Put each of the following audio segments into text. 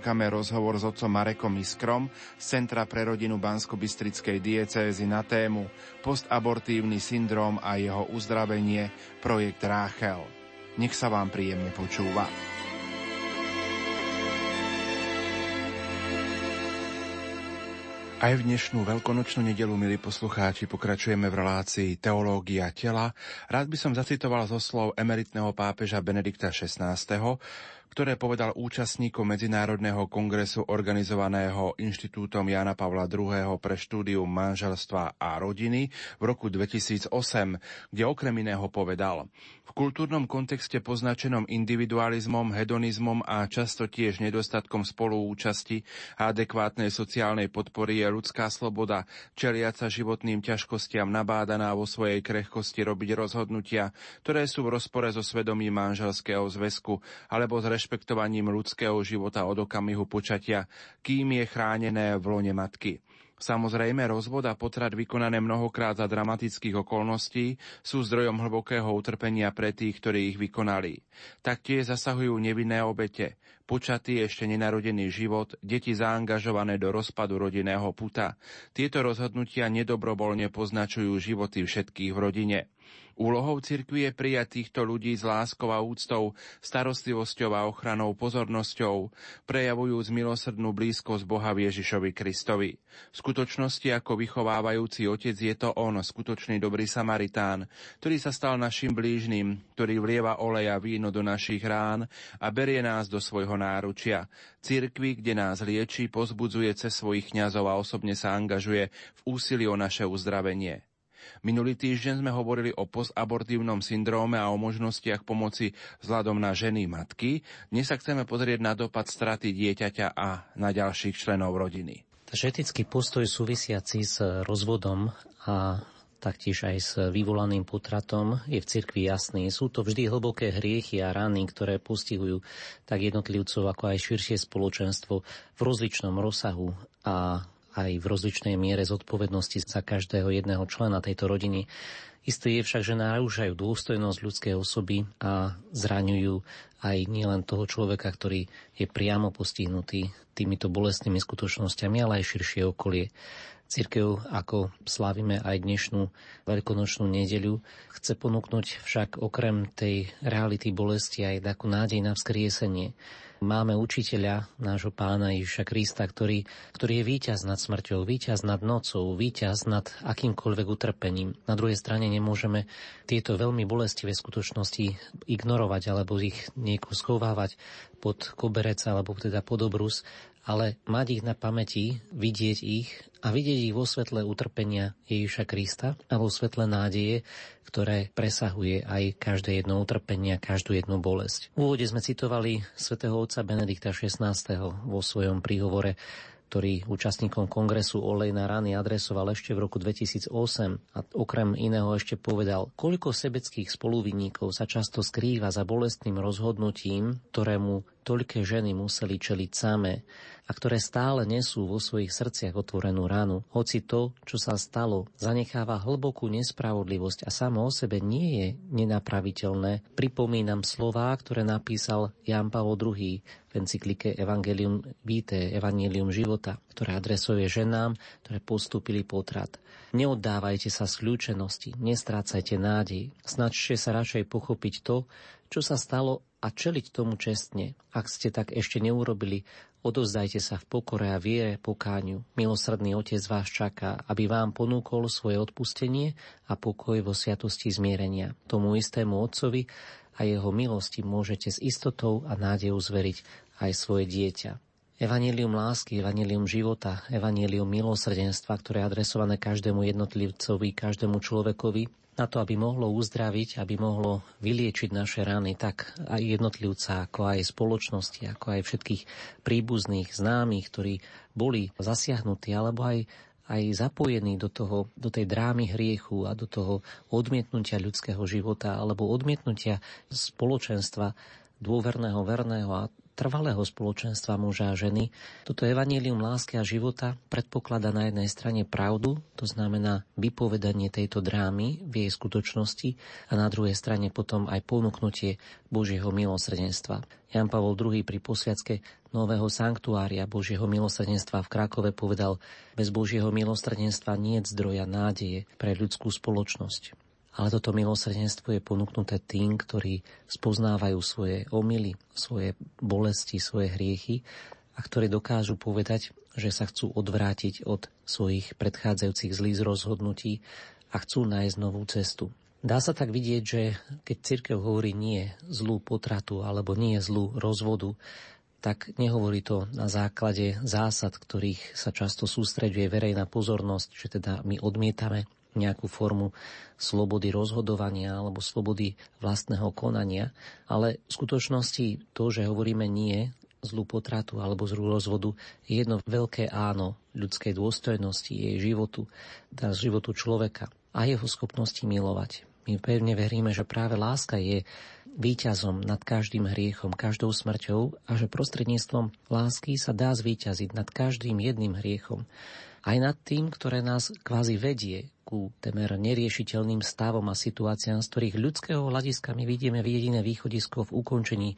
ponúkame rozhovor s otcom Marekom Iskrom z Centra pre rodinu Bansko-Bystrickej diecézy na tému postabortívny syndrom a jeho uzdravenie projekt Ráchel. Nech sa vám príjemne počúva. Aj v dnešnú veľkonočnú nedelu, milí poslucháči, pokračujeme v relácii Teológia tela. Rád by som zacitoval zo slov emeritného pápeža Benedikta XVI, ktoré povedal účastníkom Medzinárodného kongresu organizovaného Inštitútom Jana Pavla II. pre štúdium manželstva a rodiny v roku 2008, kde okrem iného povedal v kultúrnom kontexte poznačenom individualizmom, hedonizmom a často tiež nedostatkom spoluúčasti a adekvátnej sociálnej podpory je ľudská sloboda, čeliaca životným ťažkostiam nabádaná vo svojej krehkosti robiť rozhodnutia, ktoré sú v rozpore so svedomím manželského zväzku alebo s rešpektovaním ľudského života od okamihu počatia, kým je chránené v lone matky. Samozrejme, rozvod a potrat vykonané mnohokrát za dramatických okolností sú zdrojom hlbokého utrpenia pre tých, ktorí ich vykonali. Taktiež zasahujú nevinné obete, počatý ešte nenarodený život, deti zaangažované do rozpadu rodinného puta. Tieto rozhodnutia nedobrovoľne poznačujú životy všetkých v rodine. Úlohou cirkvi je prijať týchto ľudí s láskou a úctou, starostlivosťou a ochranou, pozornosťou, prejavujúc milosrdnú blízkosť Boha Ježišovi Kristovi. V skutočnosti ako vychovávajúci otec je to on, skutočný dobrý Samaritán, ktorý sa stal našim blížnym, ktorý vlieva olej a víno do našich rán a berie nás do svojho náručia. Cirkvi, kde nás lieči, pozbudzuje cez svojich kňazov a osobne sa angažuje v úsilí o naše uzdravenie. Minulý týždeň sme hovorili o postabortívnom syndróme a o možnostiach pomoci vzhľadom na ženy matky. Dnes sa chceme pozrieť na dopad straty dieťaťa a na ďalších členov rodiny. etický postoj súvisiaci s rozvodom a taktiež aj s vyvolaným potratom je v cirkvi jasný. Sú to vždy hlboké hriechy a rany, ktoré postihujú tak jednotlivcov, ako aj širšie spoločenstvo v rozličnom rozsahu a aj v rozličnej miere zodpovednosti za každého jedného člena tejto rodiny. Isté je však, že narúšajú dôstojnosť ľudskej osoby a zraňujú aj nielen toho človeka, ktorý je priamo postihnutý týmito bolestnými skutočnosťami, ale aj širšie okolie. Církev, ako slávime aj dnešnú veľkonočnú nedeľu, chce ponúknuť však okrem tej reality bolesti aj takú nádej na vzkriesenie. Máme učiteľa, nášho pána Ježiša Krista, ktorý, ktorý je víťaz nad smrťou, víťaz nad nocou, víťaz nad akýmkoľvek utrpením. Na druhej strane nemôžeme tieto veľmi bolestivé skutočnosti ignorovať alebo ich nieko schovávať pod koberec alebo teda pod obrus, ale mať ich na pamäti, vidieť ich a vidieť ich vo svetle utrpenia Ježiša Krista a vo svetle nádeje, ktoré presahuje aj každé jedno utrpenie, každú jednu bolesť. V úvode sme citovali svätého otca Benedikta XVI. vo svojom príhovore ktorý účastníkom kongresu Olej na rany adresoval ešte v roku 2008 a okrem iného ešte povedal, koľko sebeckých spoluvinníkov sa často skrýva za bolestným rozhodnutím, ktorému toľké ženy museli čeliť samé a ktoré stále nesú vo svojich srdciach otvorenú ránu, hoci to, čo sa stalo, zanecháva hlbokú nespravodlivosť a samo o sebe nie je nenapraviteľné, pripomínam slová, ktoré napísal Jan Pavel II v encyklike Evangelium Vitae, Evangelium života, ktoré adresuje ženám, ktoré postúpili potrat. Neoddávajte sa skľúčenosti, nestrácajte nádej, snažte sa radšej pochopiť to, čo sa stalo a čeliť tomu čestne. Ak ste tak ešte neurobili, odozdajte sa v pokore a viere pokáňu. Milosrdný Otec vás čaká, aby vám ponúkol svoje odpustenie a pokoj vo sviatosti zmierenia. Tomu istému Otcovi a jeho milosti môžete s istotou a nádejou zveriť aj svoje dieťa. Evangelium lásky, evangelium života, evangelium milosrdenstva, ktoré je adresované každému jednotlivcovi, každému človekovi, na to, aby mohlo uzdraviť, aby mohlo vyliečiť naše rany, tak aj jednotlivca, ako aj spoločnosti, ako aj všetkých príbuzných, známych, ktorí boli zasiahnutí, alebo aj aj zapojení do, toho, do tej drámy hriechu a do toho odmietnutia ľudského života alebo odmietnutia spoločenstva dôverného, verného a trvalého spoločenstva muža a ženy. Toto evanílium lásky a života predpokladá na jednej strane pravdu, to znamená vypovedanie tejto drámy v jej skutočnosti a na druhej strane potom aj ponúknutie Božieho milosrdenstva. Jan Pavol II pri posviacke nového sanktuária Božieho milosrdenstva v Krakove povedal, bez Božieho milosrdenstva nie je zdroja nádeje pre ľudskú spoločnosť. Ale toto milosrdenstvo je ponúknuté tým, ktorí spoznávajú svoje omily, svoje bolesti, svoje hriechy a ktorí dokážu povedať, že sa chcú odvrátiť od svojich predchádzajúcich zlých rozhodnutí a chcú nájsť novú cestu. Dá sa tak vidieť, že keď církev hovorí nie zlú potratu alebo nie zlú rozvodu, tak nehovorí to na základe zásad, ktorých sa často sústreďuje verejná pozornosť, že teda my odmietame nejakú formu slobody rozhodovania alebo slobody vlastného konania, ale v skutočnosti to, že hovoríme nie zlú potratu alebo zlú rozvodu, je jedno veľké áno ľudskej dôstojnosti, jej životu, teda životu človeka a jeho schopnosti milovať. My pevne veríme, že práve láska je víťazom nad každým hriechom, každou smrťou a že prostredníctvom lásky sa dá zvíťaziť nad každým jedným hriechom. Aj nad tým, ktoré nás kvázi vedie ku temer neriešiteľným stavom a situáciám, z ktorých ľudského hľadiska my vidíme jediné východisko v ukončení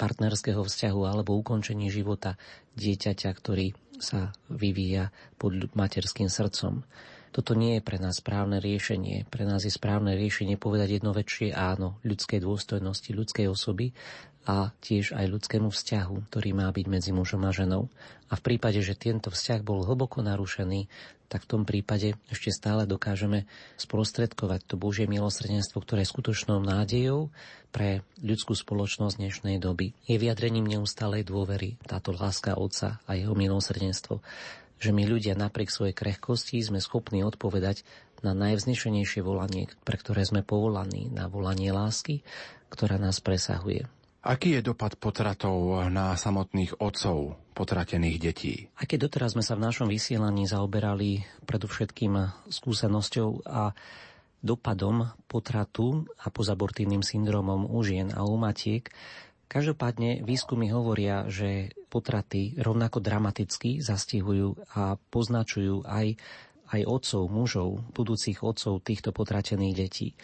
partnerského vzťahu alebo ukončení života dieťaťa, ktorý sa vyvíja pod materským srdcom. Toto nie je pre nás správne riešenie. Pre nás je správne riešenie povedať jedno väčšie áno ľudskej dôstojnosti, ľudskej osoby a tiež aj ľudskému vzťahu, ktorý má byť medzi mužom a ženou. A v prípade, že tento vzťah bol hlboko narušený, tak v tom prípade ešte stále dokážeme sprostredkovať to Božie milosrdenstvo, ktoré je skutočnou nádejou pre ľudskú spoločnosť dnešnej doby. Je vyjadrením neustálej dôvery táto láska Otca a jeho milosrdenstvo že my ľudia napriek svojej krehkosti sme schopní odpovedať na najvznešenejšie volanie, pre ktoré sme povolaní, na volanie lásky, ktorá nás presahuje. Aký je dopad potratov na samotných otcov potratených detí? Aj keď doteraz sme sa v našom vysielaní zaoberali predovšetkým skúsenosťou a dopadom potratu a pozabortívnym syndromom u žien a u matiek, Každopádne výskumy hovoria, že potraty rovnako dramaticky zastihujú a poznačujú aj, aj otcov, mužov, budúcich otcov týchto potratených detí.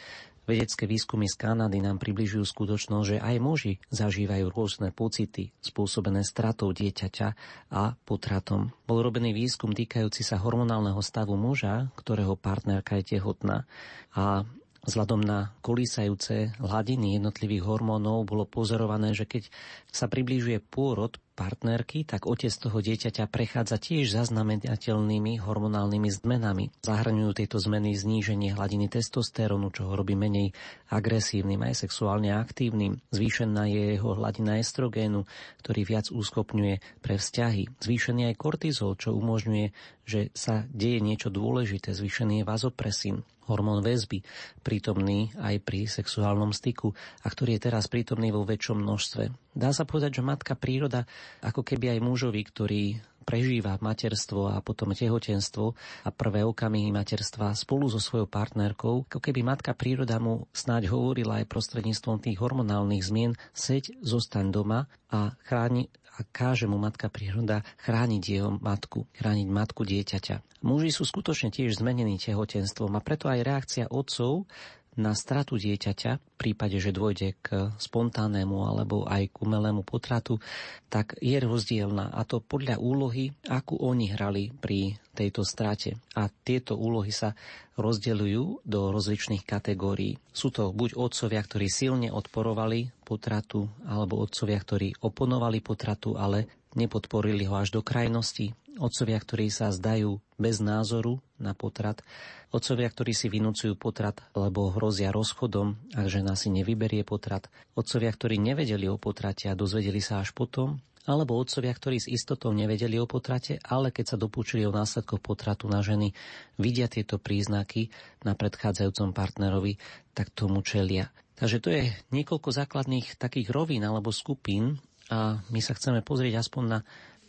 Vedecké výskumy z Kanady nám približujú skutočnosť, že aj muži zažívajú rôzne pocity spôsobené stratou dieťaťa a potratom. Bol robený výskum týkajúci sa hormonálneho stavu muža, ktorého partnerka je tehotná. A Vzhľadom na kolísajúce hladiny jednotlivých hormónov bolo pozorované, že keď sa približuje pôrod partnerky, tak otec toho dieťaťa prechádza tiež zaznamenateľnými hormonálnymi zmenami. Zahraňujú tieto zmeny zníženie hladiny testosterónu, čo ho robí menej agresívnym aj sexuálne aktívnym. Zvýšená je jeho hladina estrogénu, ktorý viac úskopňuje pre vzťahy. Zvýšený aj kortizol, čo umožňuje, že sa deje niečo dôležité. Zvýšený je vazopresín hormón väzby, prítomný aj pri sexuálnom styku a ktorý je teraz prítomný vo väčšom množstve. Dá sa povedať, že matka príroda, ako keby aj mužovi, ktorý prežíva materstvo a potom tehotenstvo a prvé okamihy materstva spolu so svojou partnerkou, ako keby matka príroda mu snáď hovorila aj prostredníctvom tých hormonálnych zmien, seď, zostaň doma a chráni a káže mu matka príroda chrániť jeho matku, chrániť matku dieťaťa. Muži sú skutočne tiež zmenení tehotenstvom a preto aj reakcia otcov na stratu dieťaťa, v prípade, že dôjde k spontánnemu alebo aj k umelému potratu, tak je rozdielna a to podľa úlohy, akú oni hrali pri tejto strate. A tieto úlohy sa rozdeľujú do rozličných kategórií. Sú to buď otcovia, ktorí silne odporovali potratu, alebo otcovia, ktorí oponovali potratu, ale nepodporili ho až do krajnosti. Otcovia, ktorí sa zdajú bez názoru na potrat. Otcovia, ktorí si vynúcujú potrat, lebo hrozia rozchodom, ak žena si nevyberie potrat. Otcovia, ktorí nevedeli o potrate a dozvedeli sa až potom. Alebo otcovia, ktorí s istotou nevedeli o potrate, ale keď sa dopúčili o následkoch potratu na ženy, vidia tieto príznaky na predchádzajúcom partnerovi, tak tomu čelia. Takže to je niekoľko základných takých rovín alebo skupín a my sa chceme pozrieť aspoň na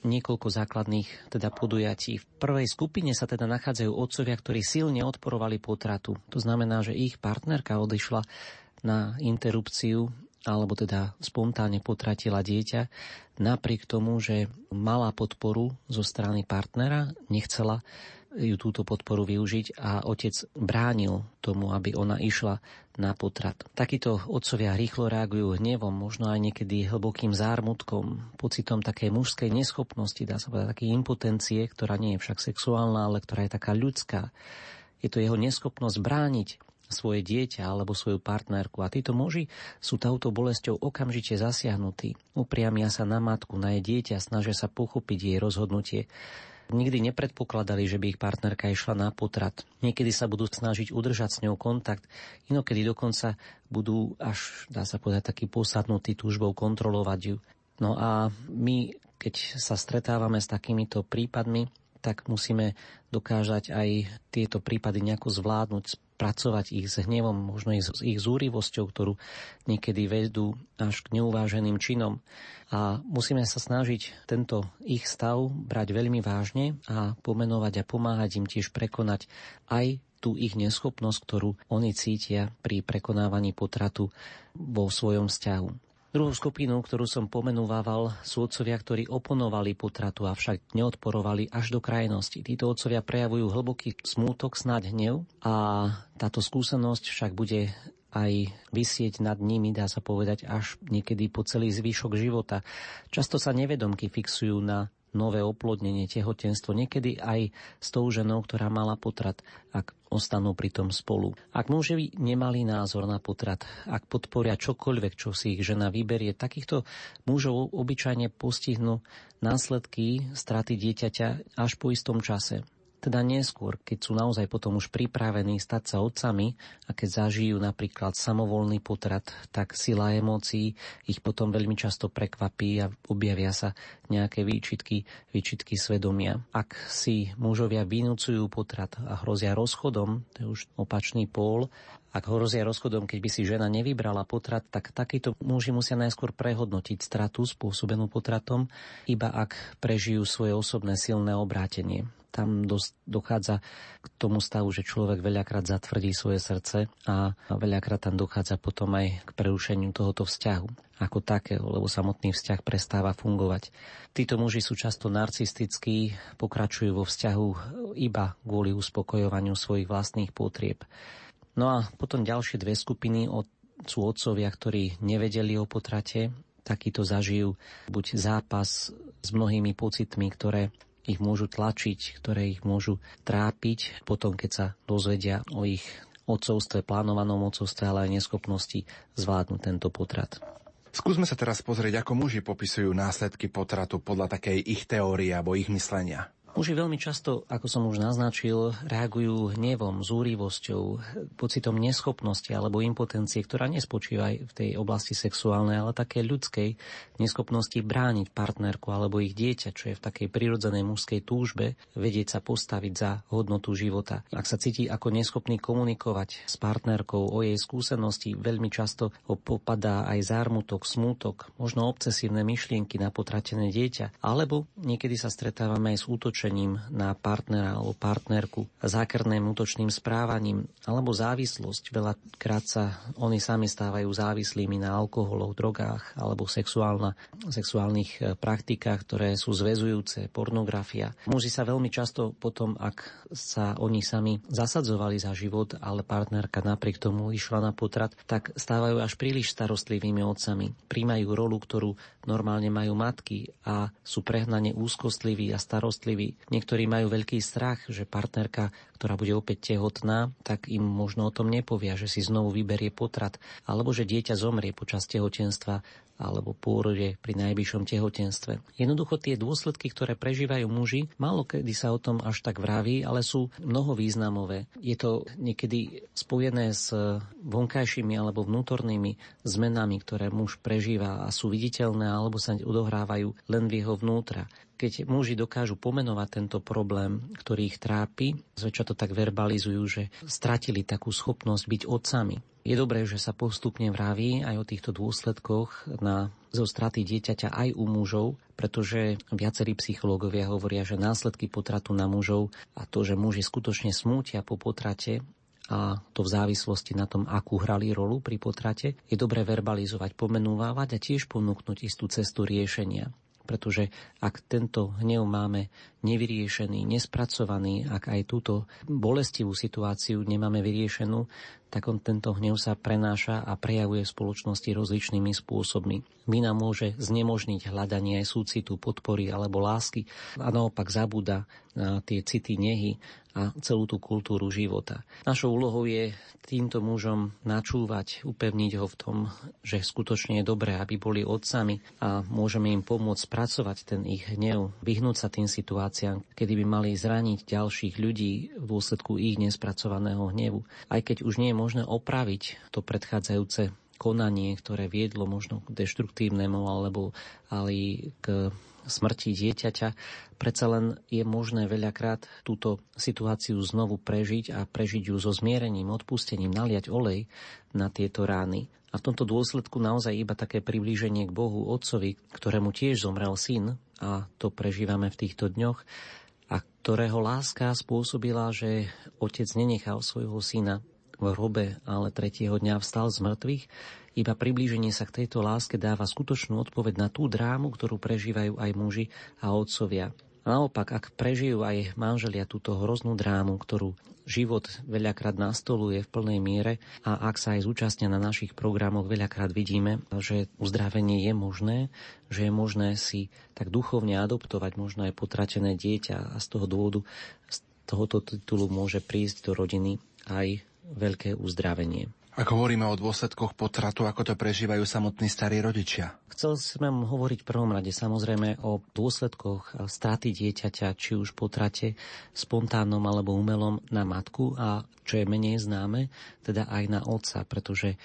niekoľko základných teda podujatí. V prvej skupine sa teda nachádzajú otcovia, ktorí silne odporovali potratu. To znamená, že ich partnerka odišla na interrupciu alebo teda spontánne potratila dieťa, napriek tomu, že mala podporu zo strany partnera, nechcela ju túto podporu využiť a otec bránil tomu, aby ona išla na potrat. Takíto otcovia rýchlo reagujú hnevom, možno aj niekedy hlbokým zármutkom, pocitom takej mužskej neschopnosti, dá sa povedať, také impotencie, ktorá nie je však sexuálna, ale ktorá je taká ľudská. Je to jeho neschopnosť brániť svoje dieťa alebo svoju partnerku. A títo muži sú touto bolesťou okamžite zasiahnutí. Upriamia sa na matku, na jej dieťa, snažia sa pochopiť jej rozhodnutie. Nikdy nepredpokladali, že by ich partnerka išla na potrat. Niekedy sa budú snažiť udržať s ňou kontakt, inokedy dokonca budú až, dá sa povedať, taký posadnutý túžbou kontrolovať ju. No a my, keď sa stretávame s takýmito prípadmi, tak musíme dokážať aj tieto prípady nejako zvládnuť, pracovať ich s hnevom, možno ich s ich zúrivosťou, ktorú niekedy vedú až k neuváženým činom. A musíme sa snažiť tento ich stav brať veľmi vážne a pomenovať a pomáhať im tiež prekonať aj tú ich neschopnosť, ktorú oni cítia pri prekonávaní potratu vo svojom vzťahu. Druhú skupinu, ktorú som pomenúval, sú otcovia, ktorí oponovali potratu, avšak neodporovali až do krajnosti. Títo otcovia prejavujú hlboký smútok, snáď hnev a táto skúsenosť však bude aj vysieť nad nimi, dá sa povedať, až niekedy po celý zvyšok života. Často sa nevedomky fixujú na nové oplodnenie, tehotenstvo, niekedy aj s tou ženou, ktorá mala potrat, ak ostanú pri tom spolu. Ak muži nemali názor na potrat, ak podporia čokoľvek, čo si ich žena vyberie, takýchto mužov obyčajne postihnú následky straty dieťaťa až po istom čase teda neskôr, keď sú naozaj potom už pripravení stať sa otcami a keď zažijú napríklad samovolný potrat, tak sila emócií ich potom veľmi často prekvapí a objavia sa nejaké výčitky, výčitky svedomia. Ak si mužovia vynúcujú potrat a hrozia rozchodom, to je už opačný pól, ak hrozia rozchodom, keď by si žena nevybrala potrat, tak takíto muži musia najskôr prehodnotiť stratu spôsobenú potratom, iba ak prežijú svoje osobné silné obrátenie tam dochádza k tomu stavu, že človek veľakrát zatvrdí svoje srdce a veľakrát tam dochádza potom aj k prerušeniu tohoto vzťahu ako takého, lebo samotný vzťah prestáva fungovať. Títo muži sú často narcistickí, pokračujú vo vzťahu iba kvôli uspokojovaniu svojich vlastných potrieb. No a potom ďalšie dve skupiny sú otcovia, ktorí nevedeli o potrate, takýto zažijú buď zápas s mnohými pocitmi, ktoré ich môžu tlačiť, ktoré ich môžu trápiť potom, keď sa dozvedia o ich odcovstve, plánovanom odcovstve, ale aj neschopnosti zvládnuť tento potrat. Skúsme sa teraz pozrieť, ako muži popisujú následky potratu podľa takej ich teórie alebo ich myslenia. Muži veľmi často, ako som už naznačil, reagujú hnevom, zúrivosťou, pocitom neschopnosti alebo impotencie, ktorá nespočíva aj v tej oblasti sexuálnej, ale také ľudskej neschopnosti brániť partnerku alebo ich dieťa, čo je v takej prirodzenej mužskej túžbe, vedieť sa postaviť za hodnotu života. Ak sa cíti ako neschopný komunikovať s partnerkou o jej skúsenosti, veľmi často ho popadá aj zármutok, smútok, možno obsesívne myšlienky na potratené dieťa, alebo niekedy sa stretávame aj s útočením útočením na partnera alebo partnerku, zákerným útočným správaním alebo závislosť. Veľakrát sa oni sami stávajú závislými na alkoholoch, drogách alebo sexuálnych e, praktikách, ktoré sú zväzujúce, pornografia. Muži sa veľmi často potom, ak sa oni sami zasadzovali za život, ale partnerka napriek tomu išla na potrat, tak stávajú až príliš starostlivými otcami. Príjmajú rolu, ktorú normálne majú matky a sú prehnane úzkostliví a starostliví. Niektorí majú veľký strach, že partnerka, ktorá bude opäť tehotná, tak im možno o tom nepovia, že si znovu vyberie potrat, alebo že dieťa zomrie počas tehotenstva alebo pôrode pri najbližšom tehotenstve. Jednoducho tie dôsledky, ktoré prežívajú muži, málo kedy sa o tom až tak vraví, ale sú mnoho významové. Je to niekedy spojené s vonkajšími alebo vnútornými zmenami, ktoré muž prežíva a sú viditeľné alebo sa odohrávajú len v jeho vnútra keď muži dokážu pomenovať tento problém, ktorý ich trápi, zväčša to tak verbalizujú, že stratili takú schopnosť byť otcami. Je dobré, že sa postupne vraví aj o týchto dôsledkoch na zo straty dieťaťa aj u mužov, pretože viacerí psychológovia hovoria, že následky potratu na mužov a to, že muži skutočne smútia po potrate a to v závislosti na tom, akú hrali rolu pri potrate, je dobre verbalizovať, pomenúvať a tiež ponúknuť istú cestu riešenia pretože ak tento hnev máme nevyriešený, nespracovaný, ak aj túto bolestivú situáciu nemáme vyriešenú, tak on tento hnev sa prenáša a prejavuje v spoločnosti rozličnými spôsobmi. Vina môže znemožniť hľadanie súcitu, podpory alebo lásky a naopak zabúda na tie city nehy a celú tú kultúru života. Našou úlohou je týmto mužom načúvať, upevniť ho v tom, že skutočne je dobré, aby boli otcami a môžeme im pomôcť spracovať ten ich hnev, vyhnúť sa tým situáciám, kedy by mali zraniť ďalších ľudí v dôsledku ich nespracovaného hnevu. Aj keď už nie je možné opraviť to predchádzajúce konanie, ktoré viedlo možno k deštruktívnemu alebo ale k smrti dieťaťa, predsa len je možné veľakrát túto situáciu znovu prežiť a prežiť ju so zmierením, odpustením, naliať olej na tieto rány. A v tomto dôsledku naozaj iba také priblíženie k Bohu Otcovi, ktorému tiež zomrel syn, a to prežívame v týchto dňoch, a ktorého láska spôsobila, že otec nenechal svojho syna v hrobe, ale tretieho dňa vstal z mŕtvych, iba priblíženie sa k tejto láske dáva skutočnú odpoveď na tú drámu, ktorú prežívajú aj muži a otcovia. Naopak, ak prežijú aj manželia túto hroznú drámu, ktorú život veľakrát nastoluje v plnej miere a ak sa aj zúčastnia na našich programoch, veľakrát vidíme, že uzdravenie je možné, že je možné si tak duchovne adoptovať možno aj potratené dieťa a z toho dôvodu z tohoto titulu môže prísť do rodiny aj veľké uzdravenie. Ak hovoríme o dôsledkoch potratu, ako to prežívajú samotní starí rodičia? Chcel som hovoriť v prvom rade samozrejme o dôsledkoch straty dieťaťa, či už potrate spontánnom alebo umelom na matku a čo je menej známe, teda aj na otca, pretože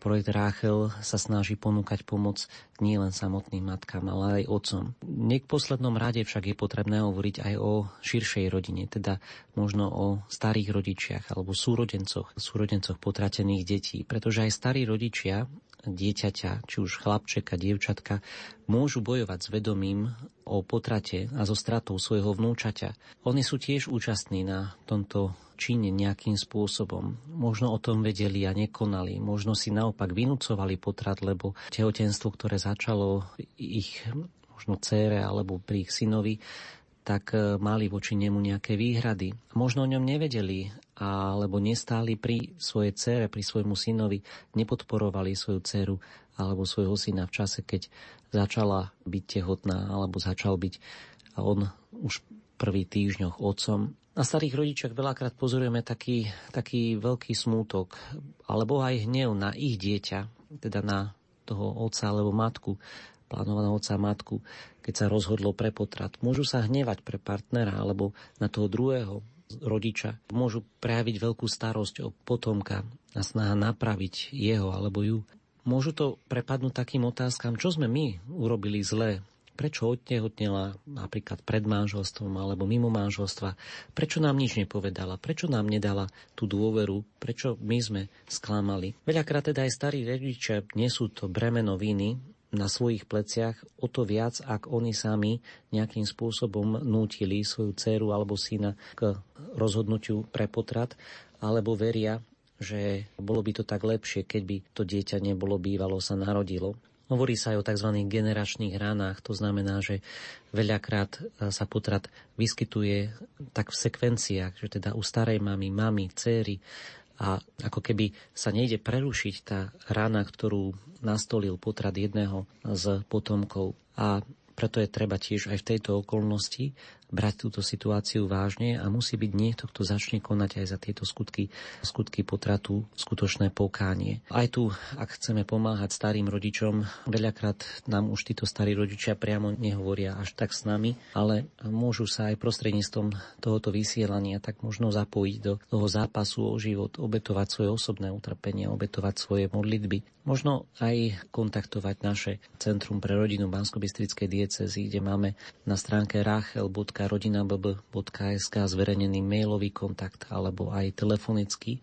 Projekt Ráchel sa snaží ponúkať pomoc nielen samotným matkám, ale aj otcom. Nie k poslednom rade však je potrebné hovoriť aj o širšej rodine, teda možno o starých rodičiach alebo súrodencoch, súrodencoch potratených detí, pretože aj starí rodičia dieťaťa, či už chlapčeka, dievčatka, môžu bojovať s vedomím o potrate a so stratou svojho vnúčaťa. Oni sú tiež účastní na tomto čine nejakým spôsobom. Možno o tom vedeli a nekonali. Možno si naopak vynúcovali potrat, lebo tehotenstvo, ktoré začalo ich možno cére alebo pri ich synovi, tak e, mali voči nemu nejaké výhrady. Možno o ňom nevedeli, alebo nestáli pri svojej cére, pri svojmu synovi, nepodporovali svoju dceru alebo svojho syna v čase, keď začala byť tehotná alebo začal byť on už prvý týždňoch otcom. Na starých rodičiach veľakrát pozorujeme taký, taký veľký smútok alebo aj hnev na ich dieťa, teda na toho otca alebo matku, plánovaného otca a matku, keď sa rozhodlo pre potrat. Môžu sa hnevať pre partnera alebo na toho druhého rodiča. Môžu prejaviť veľkú starosť o potomka a snaha napraviť jeho alebo ju. Môžu to prepadnúť takým otázkam, čo sme my urobili zle, prečo odtehotnela napríklad pred manželstvom alebo mimo manželstva, prečo nám nič nepovedala, prečo nám nedala tú dôveru, prečo my sme sklamali. Veľakrát teda aj starí rodičia nesú to bremeno viny na svojich pleciach, o to viac, ak oni sami nejakým spôsobom nútili svoju dceru alebo syna k rozhodnutiu pre potrat, alebo veria, že bolo by to tak lepšie, keď by to dieťa nebolo bývalo, sa narodilo. Hovorí sa aj o tzv. generačných ranách, to znamená, že veľakrát sa potrat vyskytuje tak v sekvenciách, že teda u starej mamy, mamy, céry, a ako keby sa nejde prerušiť tá rána, ktorú nastolil potrat jedného z potomkov. A preto je treba tiež aj v tejto okolnosti brať túto situáciu vážne a musí byť niekto, kto začne konať aj za tieto skutky, skutky potratu, skutočné pokánie. Aj tu, ak chceme pomáhať starým rodičom, veľakrát nám už títo starí rodičia priamo nehovoria až tak s nami, ale môžu sa aj prostredníctvom tohoto vysielania tak možno zapojiť do toho zápasu o život, obetovať svoje osobné utrpenie, obetovať svoje modlitby. Možno aj kontaktovať naše Centrum pre rodinu bansko diecezy, kde máme na stránke rachel.com rodinabb.sk zverejnený mailový kontakt alebo aj telefonický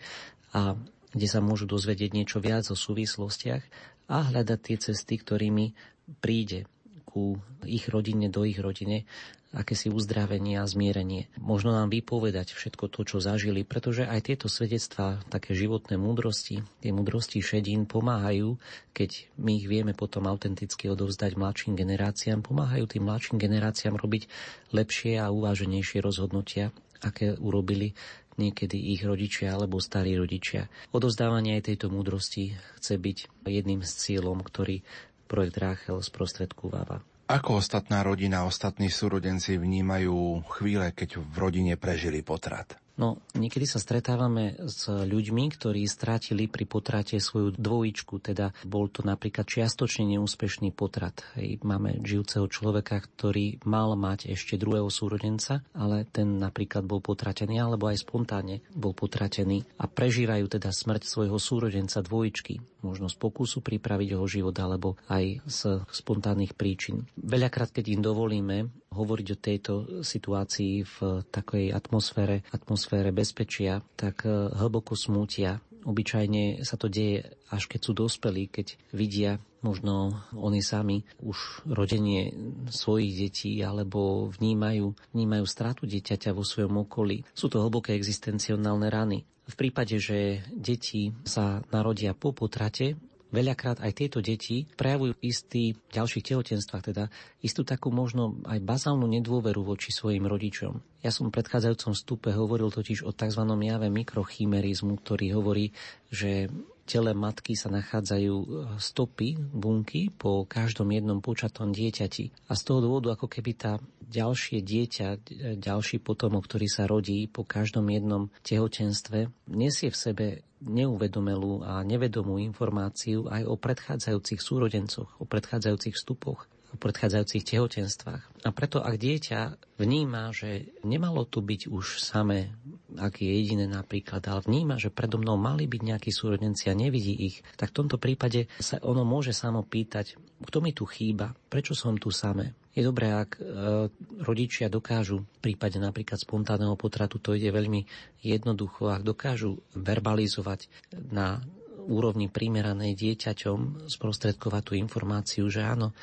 a kde sa môžu dozvedieť niečo viac o súvislostiach a hľadať tie cesty, ktorými príde ku ich rodine, do ich rodine akési uzdravenie a zmierenie. Možno nám vypovedať všetko to, čo zažili, pretože aj tieto svedectvá, také životné múdrosti, tie múdrosti šedín pomáhajú, keď my ich vieme potom autenticky odovzdať mladším generáciám, pomáhajú tým mladším generáciám robiť lepšie a uváženejšie rozhodnutia, aké urobili niekedy ich rodičia alebo starí rodičia. Odozdávanie aj tejto múdrosti chce byť jedným z cieľom, ktorý projekt Ráchel sprostredkúváva. Ako ostatná rodina, ostatní súrodenci vnímajú chvíle, keď v rodine prežili potrat? No, niekedy sa stretávame s ľuďmi, ktorí strátili pri potrate svoju dvojičku, teda bol to napríklad čiastočne neúspešný potrat. Hej, máme žijúceho človeka, ktorý mal mať ešte druhého súrodenca, ale ten napríklad bol potratený, alebo aj spontánne bol potratený a prežívajú teda smrť svojho súrodenca dvojičky, možno z pokusu pripraviť jeho život, alebo aj z spontánnych príčin. Veľakrát, keď im dovolíme hovoriť o tejto situácii v takej atmosfére, atmosfére bezpečia, tak e, hlboko smútia. Obyčajne sa to deje, až keď sú dospelí, keď vidia možno oni sami už rodenie svojich detí alebo vnímajú, vnímajú stratu dieťaťa vo svojom okolí. Sú to hlboké existencionálne rany. V prípade, že deti sa narodia po potrate, veľakrát aj tieto deti prejavujú istý, v ďalších tehotenstvách teda, istú takú možno aj bazálnu nedôveru voči svojim rodičom. Ja som v predchádzajúcom stupe hovoril totiž o tzv. jave mikrochimerizmu, ktorý hovorí, že tele matky sa nachádzajú e, stopy, bunky po každom jednom počatom dieťati. A z toho dôvodu, ako keby tá ďalšie dieťa, e, ďalší potomok, ktorý sa rodí po každom jednom tehotenstve, nesie v sebe neuvedomelú a nevedomú informáciu aj o predchádzajúcich súrodencoch, o predchádzajúcich vstupoch o predchádzajúcich tehotenstvách. A preto, ak dieťa vníma, že nemalo tu byť už samé, ak je jediné napríklad, ale vníma, že predo mnou mali byť nejakí súrodenci a nevidí ich, tak v tomto prípade sa ono môže samo pýtať, kto mi tu chýba, prečo som tu samé. Je dobré, ak e, rodičia dokážu v prípade napríklad spontánneho potratu, to ide veľmi jednoducho, ak dokážu verbalizovať na úrovni primeranej dieťaťom sprostredkovať tú informáciu, že áno,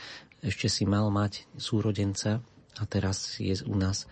ešte si mal mať súrodenca a teraz je u nás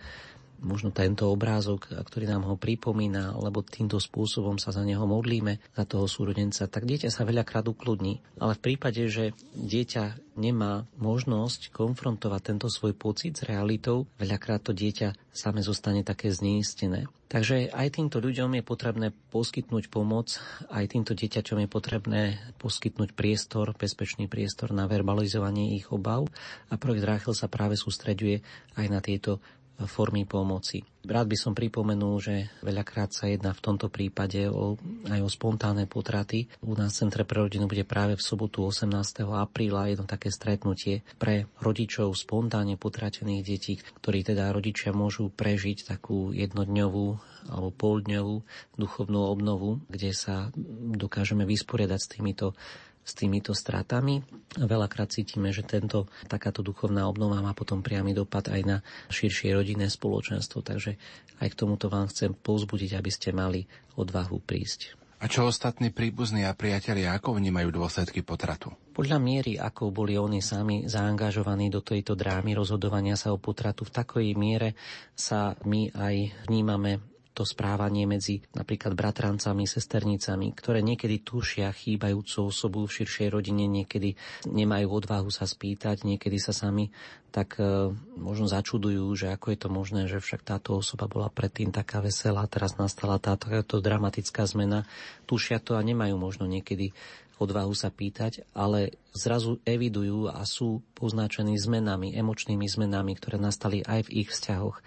možno tento obrázok, ktorý nám ho pripomína, lebo týmto spôsobom sa za neho modlíme, za toho súrodenca, tak dieťa sa veľakrát ukludní. Ale v prípade, že dieťa nemá možnosť konfrontovať tento svoj pocit s realitou, veľakrát to dieťa same zostane také zneistené. Takže aj týmto ľuďom je potrebné poskytnúť pomoc, aj týmto dieťaťom je potrebné poskytnúť priestor, bezpečný priestor na verbalizovanie ich obav a projekt Rachel sa práve sústreďuje aj na tieto formy pomoci. Rád by som pripomenul, že veľakrát sa jedná v tomto prípade o, aj o spontánne potraty. U nás v Centre pre rodinu bude práve v sobotu 18. apríla jedno také stretnutie pre rodičov spontánne potratených detí, ktorí teda rodičia môžu prežiť takú jednodňovú alebo poldňovú duchovnú obnovu, kde sa dokážeme vysporiadať s týmito s týmito stratami. Veľakrát cítime, že tento, takáto duchovná obnova má potom priamy dopad aj na širšie rodinné spoločenstvo, takže aj k tomuto vám chcem povzbudiť, aby ste mali odvahu prísť. A čo ostatní príbuzní a priatelia, ako vnímajú dôsledky potratu? Podľa miery, ako boli oni sami zaangažovaní do tejto drámy rozhodovania sa o potratu, v takej miere sa my aj vnímame to správanie medzi napríklad bratrancami, sesternicami, ktoré niekedy tušia chýbajúcu osobu v širšej rodine, niekedy nemajú odvahu sa spýtať, niekedy sa sami tak e, možno začudujú, že ako je to možné, že však táto osoba bola predtým taká veselá, teraz nastala táto, dramatická zmena. Tušia to a nemajú možno niekedy odvahu sa pýtať, ale zrazu evidujú a sú poznačení zmenami, emočnými zmenami, ktoré nastali aj v ich vzťahoch.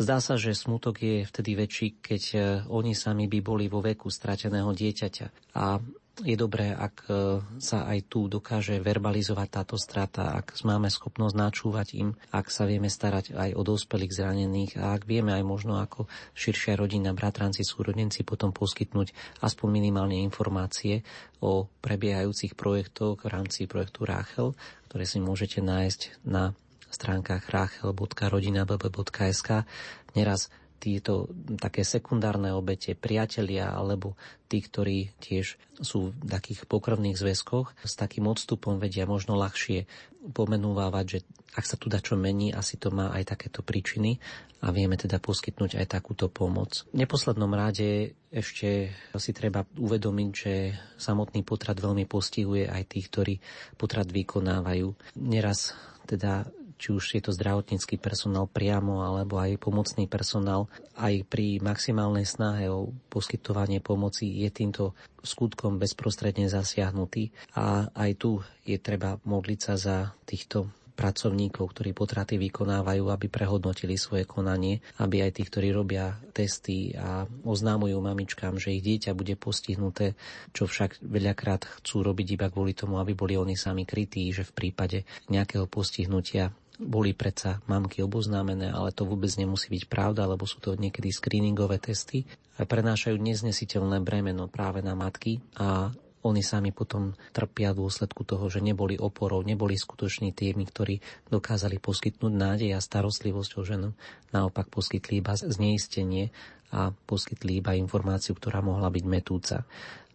Zdá sa, že smutok je vtedy väčší, keď e, oni sami by boli vo veku strateného dieťaťa. A je dobré, ak e, sa aj tu dokáže verbalizovať táto strata, ak máme schopnosť načúvať im, ak sa vieme starať aj o dospelých zranených a ak vieme aj možno ako širšia rodina, bratranci, súrodenci potom poskytnúť aspoň minimálne informácie o prebiehajúcich projektoch v rámci projektu Ráchel, ktoré si môžete nájsť na stránkach rachel.rodina.bb.sk. Neraz títo také sekundárne obete, priatelia alebo tí, ktorí tiež sú v takých pokrvných zväzkoch, s takým odstupom vedia možno ľahšie pomenúvať, že ak sa tu čo mení, asi to má aj takéto príčiny a vieme teda poskytnúť aj takúto pomoc. V neposlednom rade ešte si treba uvedomiť, že samotný potrat veľmi postihuje aj tých, ktorí potrat vykonávajú. Neraz teda či už je to zdravotnícky personál priamo alebo aj pomocný personál, aj pri maximálnej snahe o poskytovanie pomoci je týmto skutkom bezprostredne zasiahnutý. A aj tu je treba modliť sa za týchto pracovníkov, ktorí potraty vykonávajú, aby prehodnotili svoje konanie, aby aj tí, ktorí robia testy a oznámujú mamičkám, že ich dieťa bude postihnuté, čo však veľakrát chcú robiť iba kvôli tomu, aby boli oni sami krytí, že v prípade nejakého postihnutia boli predsa mamky oboznámené, ale to vôbec nemusí byť pravda, lebo sú to niekedy screeningové testy a prenášajú neznesiteľné bremeno práve na matky a oni sami potom trpia v dôsledku toho, že neboli oporou, neboli skutoční tými, ktorí dokázali poskytnúť nádej a starostlivosť o ženu. Naopak poskytli iba zneistenie a poskytli iba informáciu, ktorá mohla byť metúca.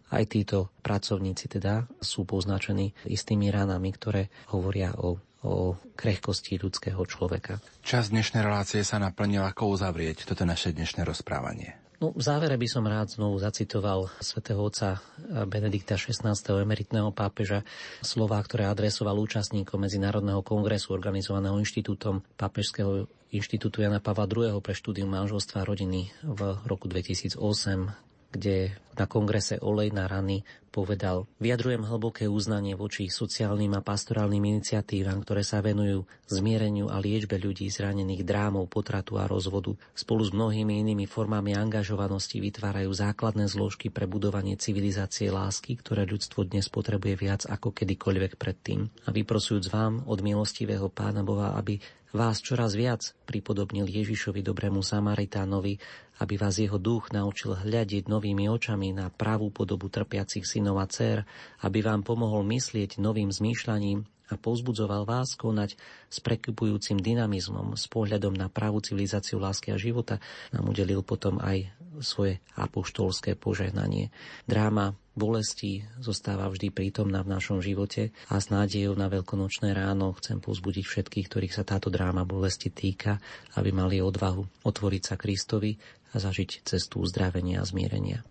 Aj títo pracovníci teda sú poznačení istými ranami, ktoré hovoria o o krehkosti ľudského človeka. Čas dnešnej relácie sa naplnil, ako uzavrieť toto naše dnešné rozprávanie. No, v závere by som rád znovu zacitoval svätého otca Benedikta XVI. emeritného pápeža slova, ktoré adresoval účastníkom Medzinárodného kongresu organizovaného inštitútom Pápežského inštitútu Jana Pavla II. pre štúdium manželstva a rodiny v roku 2008, kde na kongrese Olej na rany povedal Vyjadrujem hlboké uznanie voči sociálnym a pastorálnym iniciatívam, ktoré sa venujú zmiereniu a liečbe ľudí zranených drámov, potratu a rozvodu. Spolu s mnohými inými formami angažovanosti vytvárajú základné zložky pre budovanie civilizácie lásky, ktoré ľudstvo dnes potrebuje viac ako kedykoľvek predtým. A vyprosujúc vám od milostivého Pána Boha, aby vás čoraz viac pripodobnil Ježišovi dobrému Samaritánovi, aby vás jeho duch naučil hľadiť novými očami na pravú podobu trpiacich synov a dcer, aby vám pomohol myslieť novým zmýšľaním a povzbudzoval vás konať s prekupujúcim dynamizmom s pohľadom na pravú civilizáciu lásky a života, nám udelil potom aj svoje apoštolské požehnanie. Dráma bolesti zostáva vždy prítomná v našom živote a s nádejou na veľkonočné ráno chcem pozbudiť všetkých, ktorých sa táto dráma bolesti týka, aby mali odvahu otvoriť sa Kristovi zažiť cestu uzdravenia a zmierenia.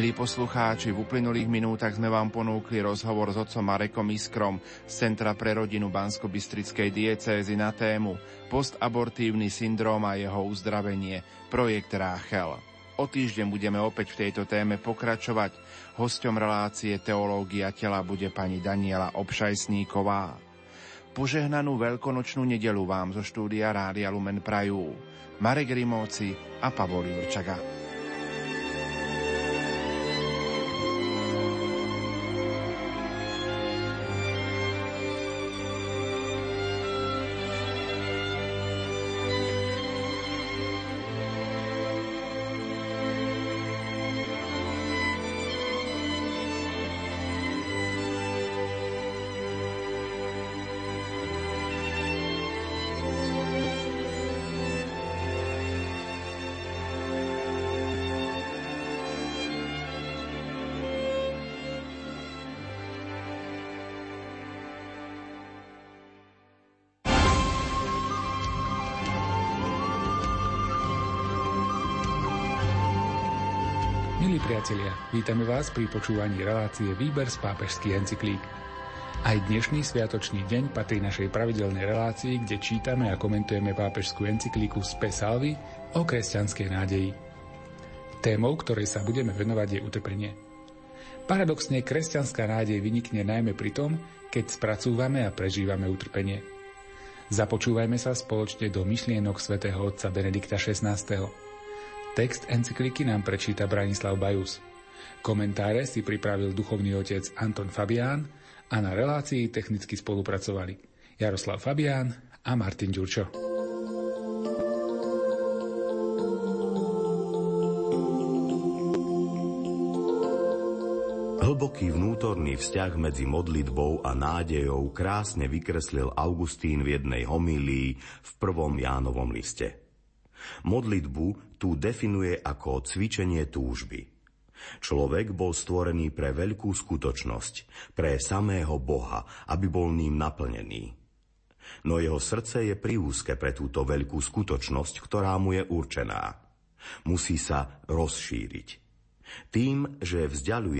Milí poslucháči, v uplynulých minútach sme vám ponúkli rozhovor s otcom Marekom Iskrom z Centra pre rodinu Bansko-Bystrickej diecézy na tému Postabortívny syndróm a jeho uzdravenie, projekt Ráchel. O týždeň budeme opäť v tejto téme pokračovať. Hosťom relácie Teológia tela bude pani Daniela Obšajsníková. Požehnanú veľkonočnú nedelu vám zo štúdia Rádia Lumen Prajú. Marek Rimóci a Pavol Jurčaga. Priatelia, vítame vás pri počúvaní relácie Výber z pápežských encyklík. Aj dnešný sviatočný deň patrí našej pravidelnej relácii, kde čítame a komentujeme pápežskú encyklíku Spe Salvi o kresťanskej nádeji. Témou, ktorej sa budeme venovať, je utrpenie. Paradoxne, kresťanská nádej vynikne najmä pri tom, keď spracúvame a prežívame utrpenie. Započúvajme sa spoločne do myšlienok svätého otca Benedikta XVI. Text encykliky nám prečíta Branislav Bajus. Komentáre si pripravil duchovný otec Anton Fabián a na relácii technicky spolupracovali Jaroslav Fabián a Martin Ďurčo. Hlboký vnútorný vzťah medzi modlitbou a nádejou krásne vykreslil Augustín v jednej homílii v prvom Jánovom liste. Modlitbu tu definuje ako cvičenie túžby. Človek bol stvorený pre veľkú skutočnosť, pre samého Boha, aby bol ním naplnený. No jeho srdce je priúzke pre túto veľkú skutočnosť, ktorá mu je určená. Musí sa rozšíriť. Tým, že vzdialuje